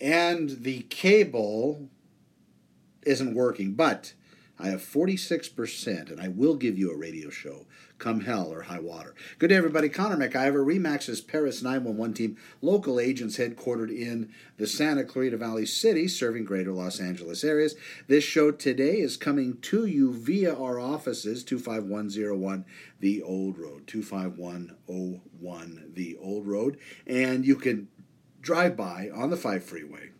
And the cable isn't working, but I have 46%, and I will give you a radio show come hell or high water. Good day, everybody. Connor MacIvor, Remax's Paris 911 team, local agents headquartered in the Santa Clarita Valley City, serving greater Los Angeles areas. This show today is coming to you via our offices, 25101 The Old Road, 25101 The Old Road. And you can drive by on the 5 freeway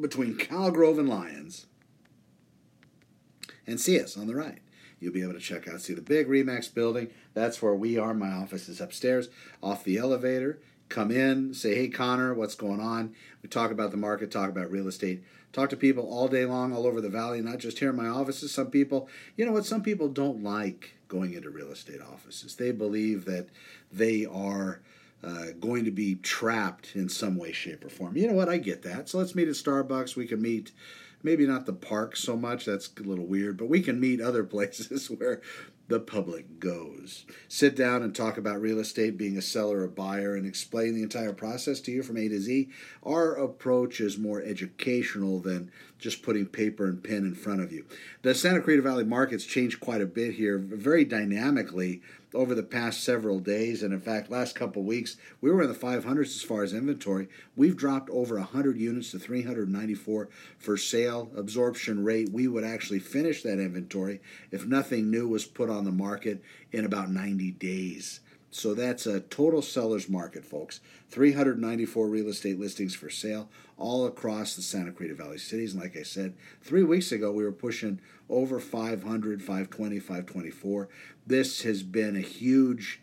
between Calgrove and Lyons and see us on the right. You'll be able to check out, see the big Remax building. That's where we are. My office is upstairs, off the elevator. Come in, say, hey, Connor, what's going on? We talk about the market, talk about real estate, talk to people all day long, all over the valley, not just here in my offices. Some people, you know what, some people don't like going into real estate offices. They believe that they are. Uh, going to be trapped in some way, shape, or form. You know what? I get that. So let's meet at Starbucks. We can meet maybe not the park so much, that's a little weird, but we can meet other places where the public goes. Sit down and talk about real estate, being a seller or buyer, and explain the entire process to you from A to Z. Our approach is more educational than just putting paper and pen in front of you. The Santa Clarita Valley market's changed quite a bit here, very dynamically over the past several days. And in fact, last couple weeks, we were in the 500s as far as inventory. We've dropped over 100 units to 394 for sale. Absorption rate, we would actually finish that inventory if nothing new was put on the market in about 90 days. So that's a total seller's market, folks. 394 real estate listings for sale all across the Santa Clarita Valley cities. And like I said, three weeks ago, we were pushing over 500, 520, 524. This has been a huge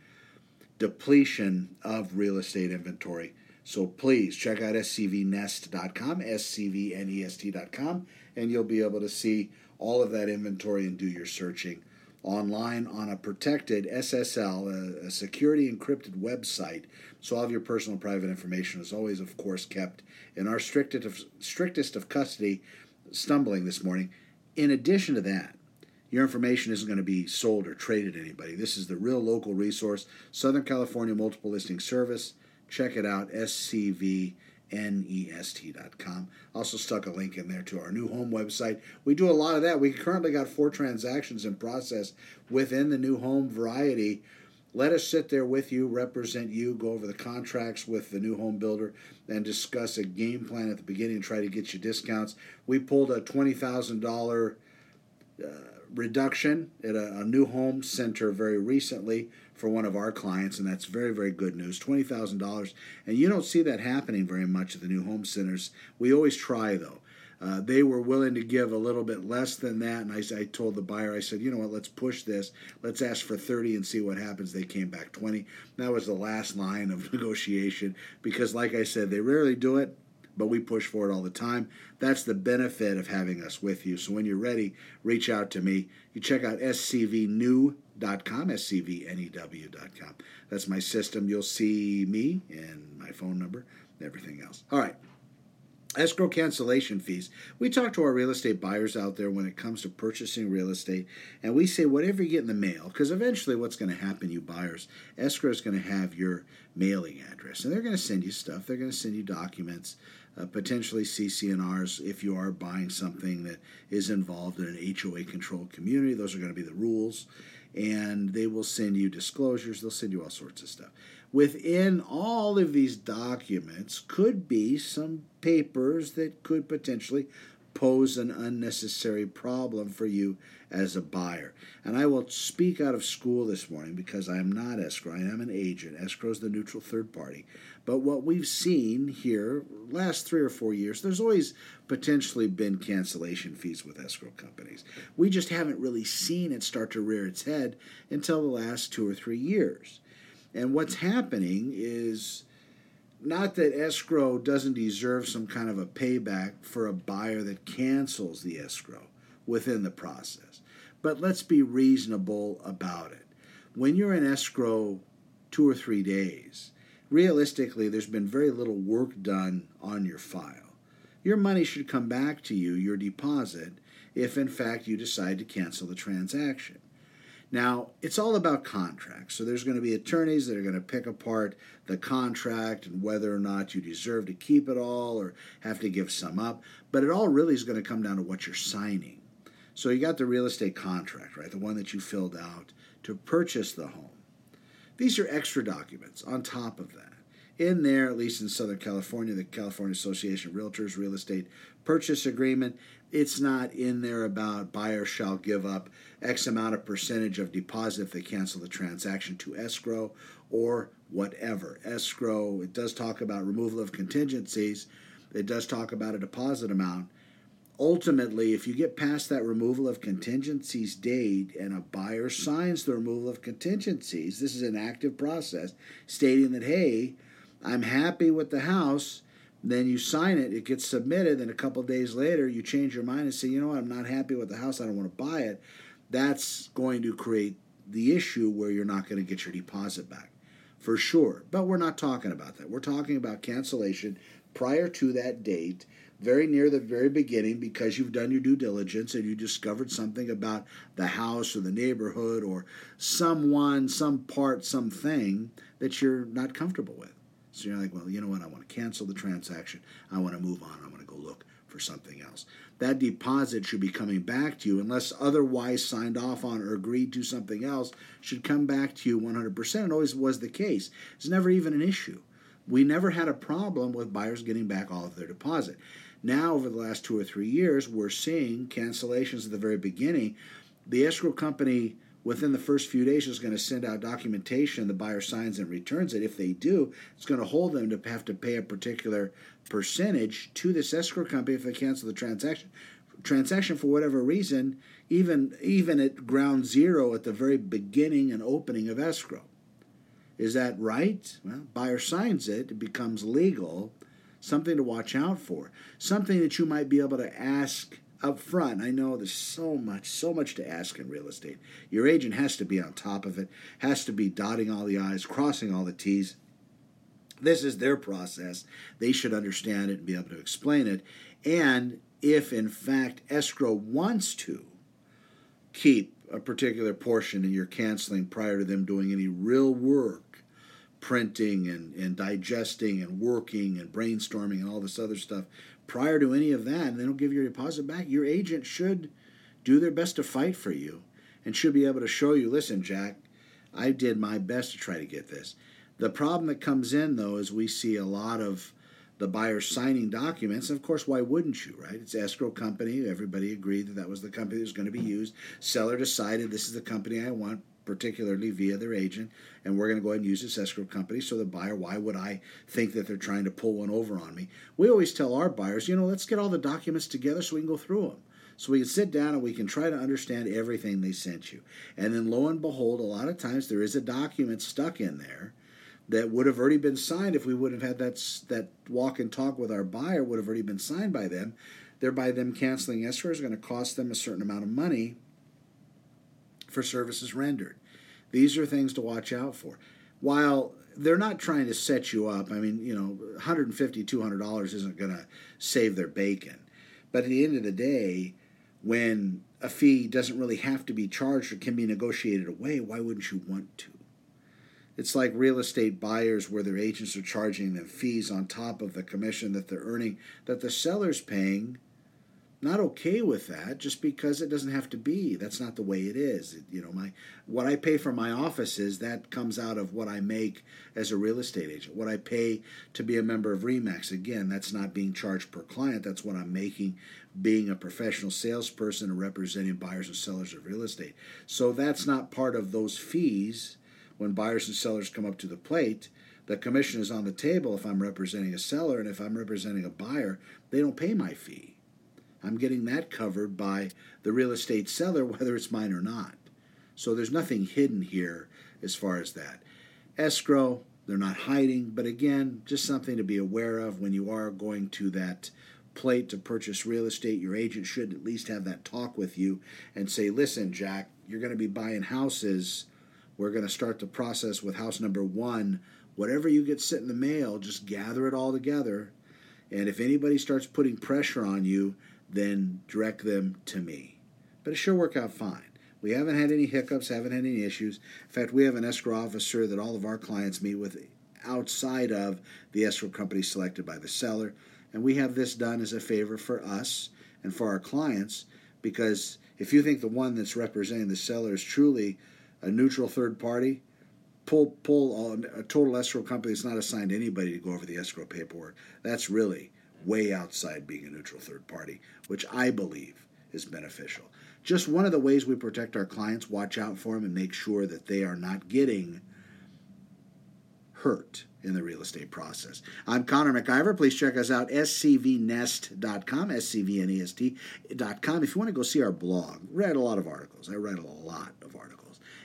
depletion of real estate inventory. So please check out scvnest.com, scvnest.com, and you'll be able to see all of that inventory and do your searching online on a protected SSL, a, a, security encrypted website. So all of your personal private information is always, of course, kept in our strictest of, strictest of custody. Stumbling this morning. In addition to that, your information isn't going to be sold or traded to anybody. This is the real local resource, Southern California Multiple Listing Service. Check it out, scvnest.com. Also stuck a link in there to our new home website. We do a lot of that. We currently got four transactions in process within the new home variety. Let us sit there with you, represent you, go over the contracts with the new home builder, and discuss a game plan at the beginning and try to get you discounts. We pulled a $20,000 uh, reduction at a, a, new home center very recently for one of our clients, and that's very, very good news. $20,000. And you don't see that happening very much at the new home centers. We always try, though. Uh, they were willing to give a little bit less than that, and I, I told the buyer, I said, you know what, let's push this. Let's ask for 30 and see what happens. They came back 20. That was the last line of negotiation because, like I said, they rarely do it but we push for it all the time. That's the benefit of having us with you. So when you're ready, reach out to me. You check out scvnew.com, scvnew.com. That's my system. You'll see me and my phone number and everything else. All right. Escrow cancellation fees. We talk to our real estate buyers out there when it comes to purchasing real estate, and we say whatever you get in the mail, because eventually what's going to happen, you buyers, escrow is going to have your mailing address, and they're going to send you stuff. They're going to send you documents uh, potentially CC&Rs if you are buying something that is involved in an HOA controlled community. Those are going to be the rules. And they will send you disclosures, they'll send you all sorts of stuff. Within all of these documents could be some papers that could potentially pose an unnecessary problem for you as a buyer. And I will speak out of school this morning because I am not escrow. I am an agent. Escrow is the neutral third party. But what we've seen here, last three or four years, there's always potentially been cancellation fees with escrow companies. We just haven't really seen it start to rear its head until the last two or three years. And what's happening is not that escrow doesn't deserve some kind of a payback for a buyer that cancels the escrow within the process, but let's be reasonable about it. When you're in escrow two or three days, realistically, there's been very little work done on your file. Your money should come back to you, your deposit, if in fact you decide to cancel the transaction. Now, it's all about contracts. So there's going to be attorneys that are going to pick apart the contract and whether or not you deserve to keep it all or have to give some up. But it all really is going to come down to what you're signing. So you got the real estate contract, right? The one that you filled out to purchase the home. These are extra documents on top of that. In there, at least in Southern California, the California Association of Realtors Real Estate Purchase Agreement, it's not in there about buyer shall give up X amount of percentage of deposit if they cancel the transaction to escrow or whatever. Escrow, it does talk about removal of contingencies, it does talk about a deposit amount. Ultimately, if you get past that removal of contingencies date and a buyer signs the removal of contingencies, this is an active process stating that, hey, I'm happy with the house then you sign it, it gets submitted, and a couple days later you change your mind and say, you know what, I'm not happy with the house, I don't want to buy it. That's going to create the issue where you're not going to get your deposit back for sure. But we're not talking about that. We're talking about cancellation prior to that date, very near the very beginning, because you've done your due diligence and you discovered something about the house or the neighborhood or someone, some part, something that you're not comfortable with. So you're like, well, you know what? I want to cancel the transaction. I want to move on. I want to go look for something else. That deposit should be coming back to you, unless otherwise signed off on or agreed to something else, should come back to you 100%. It always was the case. It's never even an issue. We never had a problem with buyers getting back all of their deposit. Now, over the last two or three years, we're seeing cancellations at the very beginning. The escrow company within the first few days is going to send out documentation the buyer signs and returns it. If they do it's going to hold them to have to pay a particular percentage to this escrow company if they cancel the transaction. Transaction for whatever reason even even at ground zero at the very beginning and opening of escrow. Is that right? Well buyer signs it it becomes legal something to watch out for. Something that you might be able to ask up front. I know there's so much, so much to ask in real estate. Your agent has to be on top of it, has to be dotting all the I's, crossing all the T's. This is their process. They should understand it and be able to explain it. And if, in fact, escrow wants to keep a particular portion and you're canceling prior to them doing any real work, printing and, and digesting and working and brainstorming and all this other stuff, prior to any of that and they don't give your deposit back, your agent should do their best to fight for you and should be able to show you, listen, Jack, I did my best to try to get this. The problem that comes in, though, is we see a lot of the buyer signing documents. And of course, why wouldn't you, right? It's escrow company. Everybody agreed that that was the company that was going to be used. Seller decided this is the company I want particularly via their agent, and we're going to go ahead and use this escrow company. So the buyer, why would I think that they're trying to pull one over on me? We always tell our buyers, you know, let's get all the documents together so we can go through them. So we can sit down and we can try to understand everything they sent you. And then lo and behold, a lot of times there is a document stuck in there that would have already been signed if we would have had that that walk and talk with our buyer would have already been signed by them. Thereby, them canceling escrow is going to cost them a certain amount of money for services rendered. These are things to watch out for. While they're not trying to set you up, I mean, you know, $150, $200 isn't going to save their bacon. But at the end of the day, when a fee doesn't really have to be charged or can be negotiated away, why wouldn't you want to? It's like real estate buyers where their agents are charging them fees on top of the commission that they're earning that the seller's paying not okay with that just because it doesn't have to be. That's not the way it is. You know my what i pay for my offices that comes out of what i make as a real estate agent. What i pay to be a member of remax again that's not being charged per client. That's what i'm making being a professional salesperson and representing buyers and sellers of real estate. So that's not part of those fees when buyers and sellers come up to the plate. The commission is on the table if i'm representing a seller and if i'm representing a buyer they don't pay my fee I'm getting that covered by the real estate seller, whether it's mine or not. So there's nothing hidden here as far as that. Escrow, They're not hiding, but again, just something to be aware of when you are going to that plate to purchase real estate. Your agent should at least have that talk with you and say, listen, Jack, you're going to be buying houses. We're going to start the process with house number one. Whatever you get sent in the mail, just gather it all together. And if anybody starts putting pressure on you, then direct them to me. But it should work out fine. We haven't had any hiccups, haven't had any issues. In fact, we have an escrow officer that all of our clients meet with outside of the escrow company selected by the seller. And we have this done as a favor for us and for our clients because if you think the one that's representing the seller is truly a neutral third party, pull pull a total escrow company that's not assigned anybody to go over the escrow paperwork. That's really way outside being a neutral third party, which I believe is beneficial. Just one of the ways we protect our clients, watch out for them and make sure that they are not getting hurt in the real estate process. I'm Connor MacIvor. Please check us out, scvnest.com, scvnest.com. If you want to go see our blog, read a lot of articles. I write a lot of articles.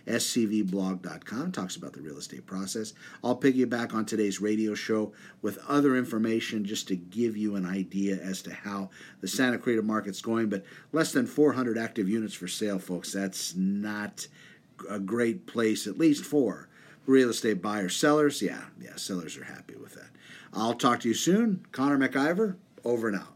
scvblog.com talks about the real estate process. I'll piggyback on today's radio show with other information just to give you an idea as to how the Santa Clarita market's going. But less than 400 active units for sale, folks. That's not a great place, at least for real estate buyers. Sellers, yeah, yeah, sellers are happy with that. I'll talk to you soon. Connor MacIvor, over and out.